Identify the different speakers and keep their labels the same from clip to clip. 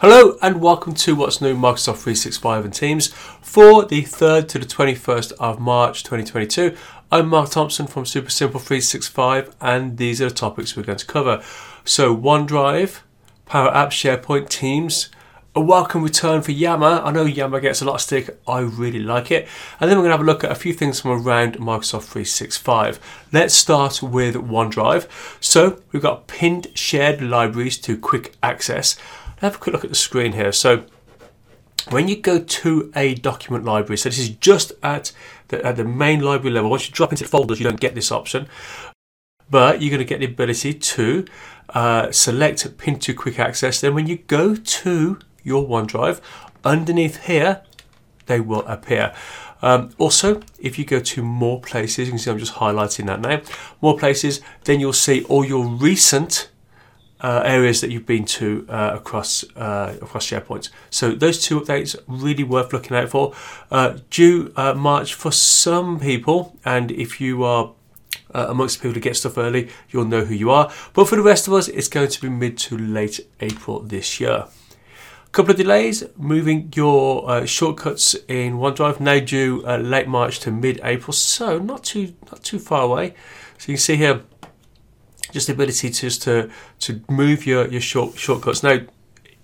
Speaker 1: Hello and welcome to what's new Microsoft 365 and Teams for the 3rd to the 21st of March 2022. I'm Mark Thompson from Super Simple 365 and these are the topics we're going to cover. So OneDrive, Power Apps, SharePoint, Teams, a welcome return for Yammer. I know Yammer gets a lot of stick. I really like it. And then we're going to have a look at a few things from around Microsoft 365. Let's start with OneDrive. So we've got pinned shared libraries to quick access. Have a quick look at the screen here. So when you go to a document library, so this is just at the, at the main library level. Once you drop into folders, you don't get this option, but you're going to get the ability to uh, select pin to quick access. Then when you go to your OneDrive. Underneath here, they will appear. Um, also, if you go to more places, you can see I'm just highlighting that now. More places, then you'll see all your recent uh, areas that you've been to uh, across uh, across SharePoint. So those two updates really worth looking out for. Uh, due uh, March for some people, and if you are uh, amongst people to get stuff early, you'll know who you are. But for the rest of us, it's going to be mid to late April this year A couple of delays moving your shortcuts in OneDrive now due late March to mid-April, so not too not too far away. So you can see here just the ability to just to to move your your short shortcuts. Now,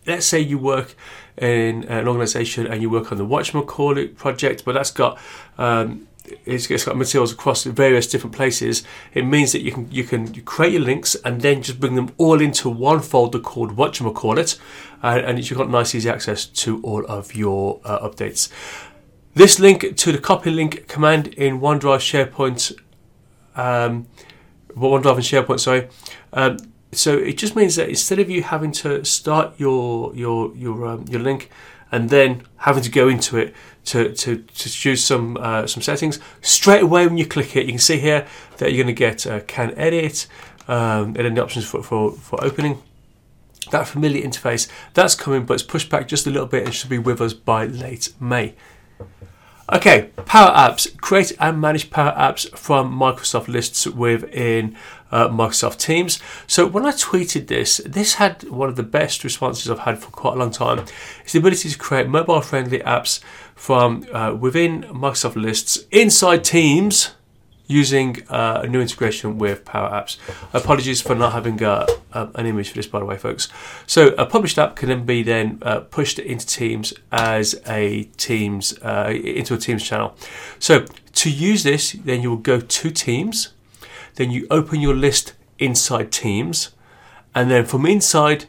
Speaker 1: let's say you work in an organisation and you work on the Watch Whatchamacallit project, but that's got um, it's, it's got materials across various different places. It means that you can you can create your links and then just bring them all into one folder called whatchamacallit, uh, and you've got nice easy access to all of your uh, updates. This link to the copy link command in OneDrive SharePoint, um, OneDrive and SharePoint, sorry. Um, so it just means that instead of you having to start your your your um, your link and then having to go into it to, to, to choose some uh, some settings. Straight away when you click it, you can see here that you're going to get uh, can edit um, and then the options for, for, for opening. That familiar interface, that's coming, but it's pushed back just a little bit and should be with us by late May. Okay, Power Apps. Create and manage Power Apps from Microsoft lists within uh, Microsoft Teams. So when I tweeted this, this had one of the best responses I've had for quite a long time. It's the ability to create mobile-friendly apps from uh, within Microsoft lists inside Teams using uh, a new integration with Power Apps. Apologies for not having uh, uh, an image for this, by the way, folks. So a published app can then be then uh, pushed into Teams as a Teams uh, into a Teams channel. So to use this, then you will go to Teams, then you open your list inside Teams, and then from inside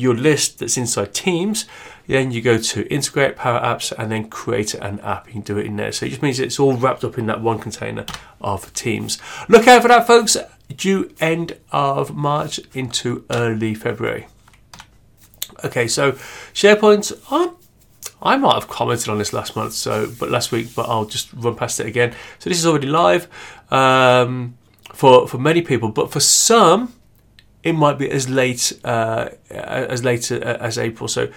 Speaker 1: your list that's inside Teams, then you go to integrate Power Apps and then create an app. You can do it in there. So it just means it's all wrapped up in that one container of Teams. Look out for that, folks. Due end of March into early February. Okay, so SharePoint. I, I might have commented on this last month, so but last week, but I'll just run past it again. So this is already live um, for for many people, but for some, it might be as late uh, as late as April. So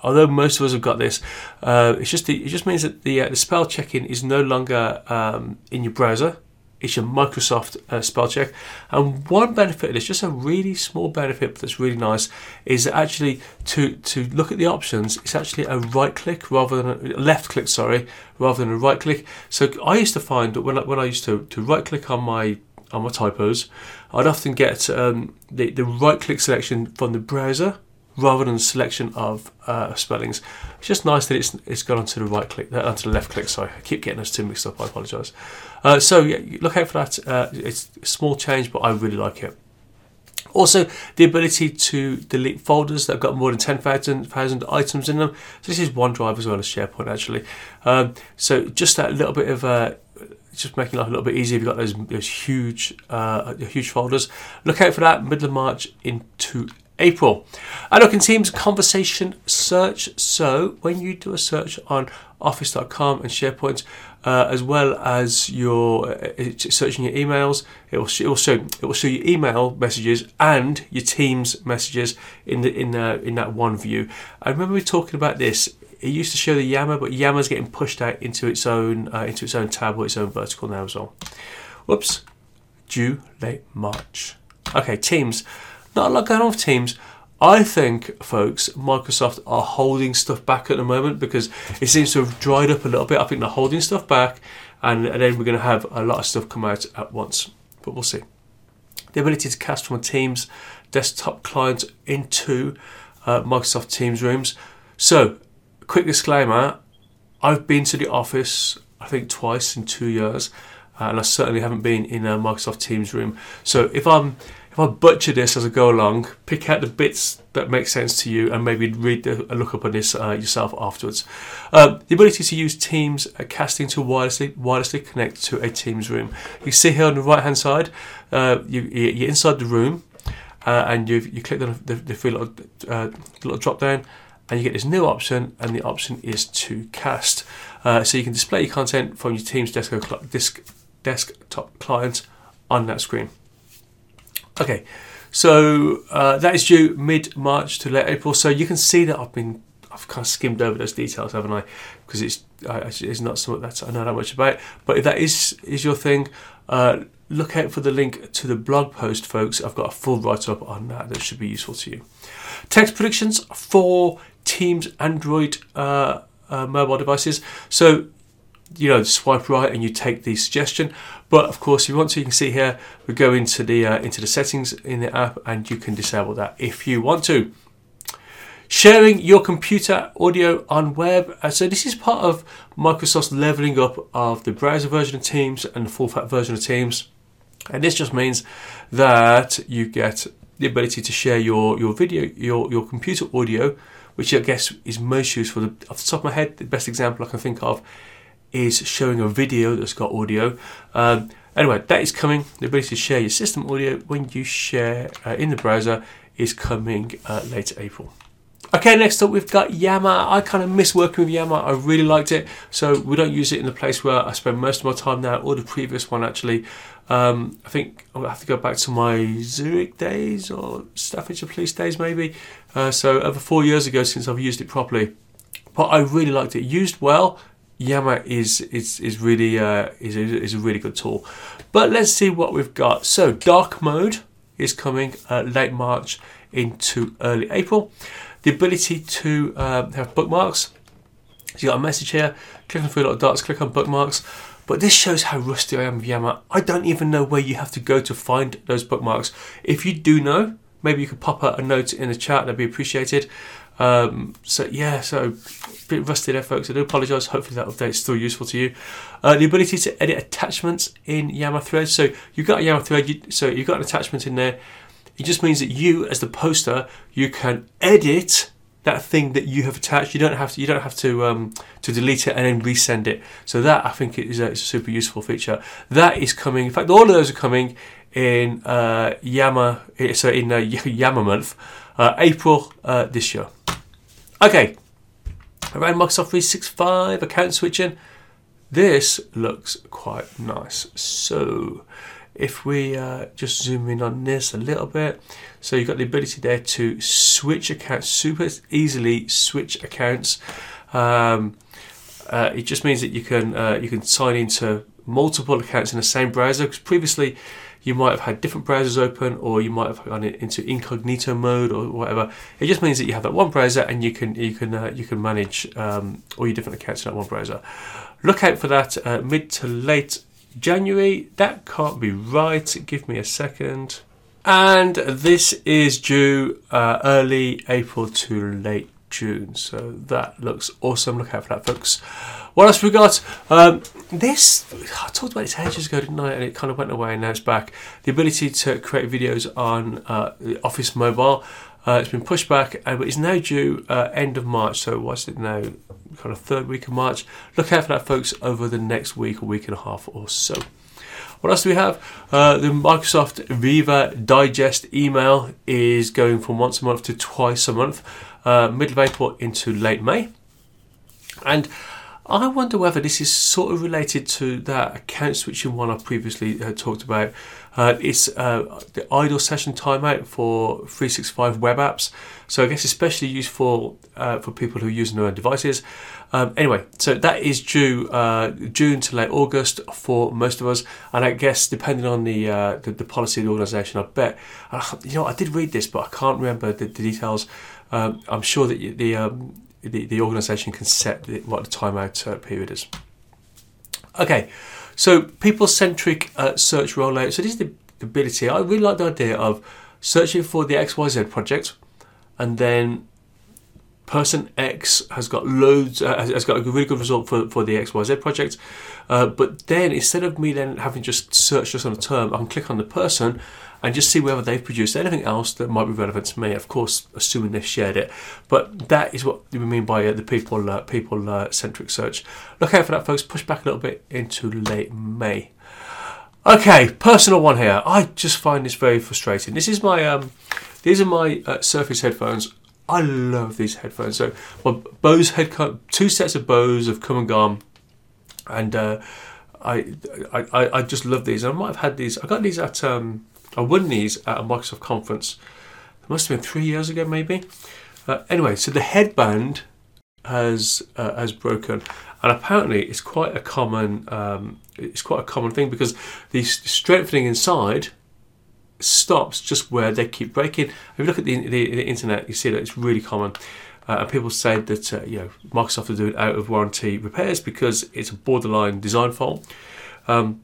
Speaker 1: although most of us have got this, uh, it's just the, it just means that the uh, the spell checking is no longer um, in your browser. It's your Microsoft uh, spell check. And one benefit this, just a really small benefit that's really nice, is actually to to look at the options. It's actually a right click rather than a left click, sorry, rather than a right click. So I used to find that when I, when I used to, to right click on my on my typos, I'd often get um, the, the right click selection from the browser rather than selection of uh, spellings. It's just nice that it's it's gone onto the right click, uh, onto the left click. Sorry, I keep getting those two mixed up. I apologise. Uh, so yeah, look out for that. Uh, it's a small change, but I really like it. Also, the ability to delete folders that have got more than 10,000 items in them. So this is OneDrive as well as SharePoint actually. Um, so just that little bit of uh, just making life a little bit easier. If you've got those, those huge, uh, huge folders. Look out for that middle of March into April. And look in Teams conversation search. So when you do a search on Office.com and SharePoint, uh, as well as your uh, searching your emails, it will, it will show it will show you email messages and your Teams messages in the in uh, in that one view. I remember we talking about this. It used to show the Yammer, but Yammer's getting pushed out into its own uh, into its own tab or its own vertical now as well. Whoops, due late March. Okay, Teams. Not a lot going on with Teams. I think, folks, Microsoft are holding stuff back at the moment because it seems to have dried up a little bit. I think they're holding stuff back, and, and then we're going to have a lot of stuff come out at once. But we'll see. The ability to cast from a Teams desktop client into uh, Microsoft Teams rooms. So, quick disclaimer I've been to the office, I think, twice in two years, uh, and I certainly haven't been in a Microsoft Teams room. So, if I'm if I butcher this as I go along, pick out the bits that make sense to you and maybe read the, look up on this uh, yourself afterwards. Um, the ability to use Teams uh, casting to wirelessly, wirelessly connect to a Teams room. You see here on the right hand side, uh, you, you're inside the room uh, and you you click the, the, the little, uh, little drop down and you get this new option and the option is to cast. Uh, so you can display your content from your Teams desktop, desktop client on that screen. Okay, so uh, that is due mid March to late April. So you can see that I've been I've kind of skimmed over those details, haven't I? Because it's it's not something that I know that much about. But if that is is your thing, uh, look out for the link to the blog post, folks. I've got a full write up on that that should be useful to you. Text predictions for Teams Android uh, uh, mobile devices. So you know swipe right and you take the suggestion. But of course if you want to you can see here we go into the uh, into the settings in the app and you can disable that if you want to. Sharing your computer audio on web. Uh, so this is part of microsoft's leveling up of the browser version of teams and the full fat version of teams. And this just means that you get the ability to share your your video your your computer audio which i guess is most useful off the top of my head the best example i can think of is showing a video that's got audio. Um, anyway, that is coming. The ability to share your system audio when you share uh, in the browser is coming uh, later April. Okay, next up we've got Yammer. I kind of miss working with Yammer. I really liked it. So we don't use it in the place where I spend most of my time now, or the previous one actually. Um, I think I'll have to go back to my Zurich days or Staffordshire Police days maybe. Uh, so over four years ago since I've used it properly. But I really liked it. Used well, Yammer is is is really uh, is is a really good tool. But let's see what we've got. So dark mode is coming uh, late March into early April. The ability to um, have bookmarks. So you got a message here. Click on three little dots. Click on bookmarks. But this shows how rusty I am with Yammer. I don't even know where you have to go to find those bookmarks. If you do know, maybe you could pop a note in the chat. That'd be appreciated. Um, so yeah, so a bit rusty there, folks. I do apologise. Hopefully that update is still useful to you. Uh, the ability to edit attachments in Yammer threads. So you've got a Yammer thread. You, so you've got an attachment in there. It just means that you, as the poster, you can edit that thing that you have attached. You don't have to. You don't have to um, to delete it and then resend it. So that I think is a, a super useful feature. That is coming. In fact, all of those are coming in uh, Yammer. Eh, so in uh, Yammer month, uh, April uh, this year. Okay, around Microsoft 365 account switching, this looks quite nice. So, if we uh, just zoom in on this a little bit, so you've got the ability there to switch accounts super easily, switch accounts. Um, uh, it just means that you can uh, you can sign into multiple accounts in the same browser. Because previously, you might have had different browsers open or you might have gone into incognito mode or whatever. It just means that you have that one browser and you can you can uh, you can manage um, all your different accounts in that one browser. Look out for that uh, mid to late January. That can't be right. Give me a second. And this is due uh, early April to late June. So that looks awesome. Look out for that, folks. What else we got? Um, this I talked about this ages ago, didn't I? And it kind of went away, and now it's back. The ability to create videos on uh, Office Mobile. Uh, it's been pushed back, uh, but it's now due uh, end of March. So what's it now? Kind of third week of March. Look out for that, folks, over the next week or week and a half or so. What else do we have? Uh, the Microsoft Viva Digest email is going from once a month to twice a month, uh, middle of April into late May. And I wonder whether this is sort of related to that account switching one I previously uh, talked about. Uh, it's uh, the idle session timeout for 365 web apps. So I guess especially useful uh, for people who use their own devices. Um, anyway, so that is due uh, June to late August for most of us, and I guess depending on the uh, the, the, policy of the organisation, I bet you know I did read this, but I can't remember the, the details. Um, I'm sure that the um, the, the organisation can set the, what the timeout uh, period is. Okay, so people centric uh, search rollout. So this is the, the ability. I really like the idea of searching for the XYZ project and then person X has got loads, uh, has got a really good result for, for the XYZ project. Uh, but then instead of me then having just searched just on a term, I can click on the person and just see whether they've produced anything else that might be relevant to me. Of course, assuming they've shared it. But that is what we mean by uh, the people uh, people uh, centric search. Look out for that, folks. Push back a little bit into late May. Okay, personal one here. I just find this very frustrating. This is my um, these are my uh, Surface headphones. I love these headphones. So, well, Bose headphone, two sets of Bose have come and gone, and uh, I, I I just love these. I might have had these. I got these at um, I won these at a Microsoft conference. It must have been three years ago, maybe. Uh, anyway, so the headband has uh, has broken, and apparently it's quite a common um, it's quite a common thing because the strengthening inside stops just where they keep breaking. If you look at the, the, the internet, you see that it's really common. Uh, and people say that uh, you know Microsoft are doing out of warranty repairs because it's a borderline design fault. Um,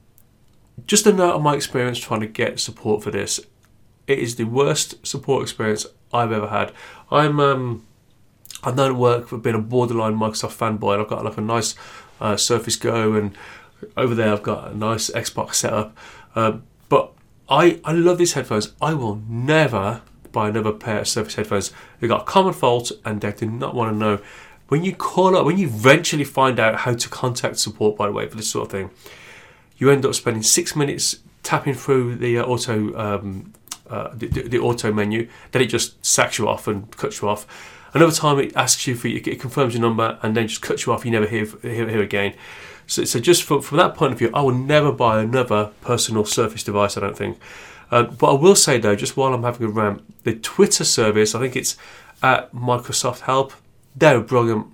Speaker 1: just a note on my experience trying to get support for this. It is the worst support experience I've ever had. I'm um, I've known work for being a borderline Microsoft fanboy, and I've got like a nice uh, Surface Go, and over there I've got a nice Xbox setup. Uh, but I I love these headphones. I will never buy another pair of Surface headphones. They've got a common fault, and they do not want to know. When you call up, when you eventually find out how to contact support, by the way, for this sort of thing, you end up spending six minutes tapping through the uh, auto um, uh, the, the, auto menu. Then it just sacks you off and cuts you off. Another time it asks you for it confirms your number and then just cuts you off. You never hear hear, hear again. So, so just from, from that point of view, I will never buy another personal Surface device. I don't think. Uh, but I will say though, just while I'm having a rant, the Twitter service, I think it's at Microsoft Help. They're brilliant,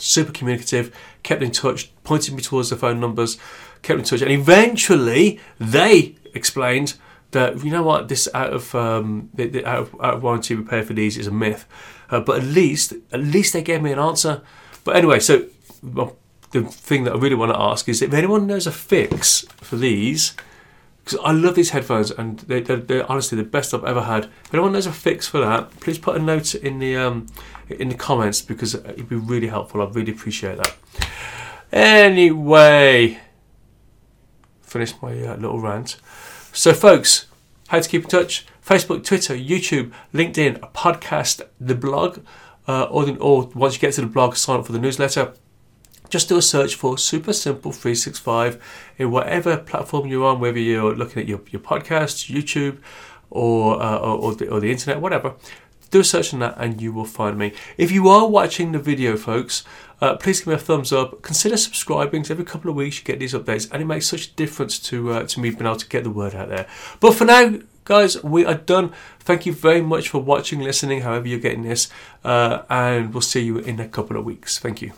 Speaker 1: super communicative, kept in touch, pointed me towards the phone numbers kept in touch, and eventually they explained that you know what this out of um, the, the out, of, out of warranty repair for these is a myth, uh, but at least at least they gave me an answer. But anyway, so well, the thing that I really want to ask is if anyone knows a fix for these. Because I love these headphones and they, are they're honestly the best I've ever had. If anyone knows a fix for that, please put a note in the um, in the comments because it'd be really helpful. I'd really appreciate that. Anyway, finished my uh, little rant. So, folks, how to keep in touch? Facebook, Twitter, YouTube, LinkedIn, a podcast, the blog, uh, or, or once you get to the blog, sign up for the newsletter. Just do a search for Super Simple 365 in whatever platform you're on, whether you're looking at your, your podcast, YouTube, or, uh, or, or, the, or the internet, whatever do a search on that and you will find me. If you are watching the video, folks, uh, please give me a thumbs up. Consider subscribing. Every couple of weeks you get these updates, and it makes such a difference to uh, to me being able to get the word out there. But for now, guys, we are done. Thank you very much for watching, listening, however you're getting this, uh, and we'll see you in a couple of weeks. Thank you.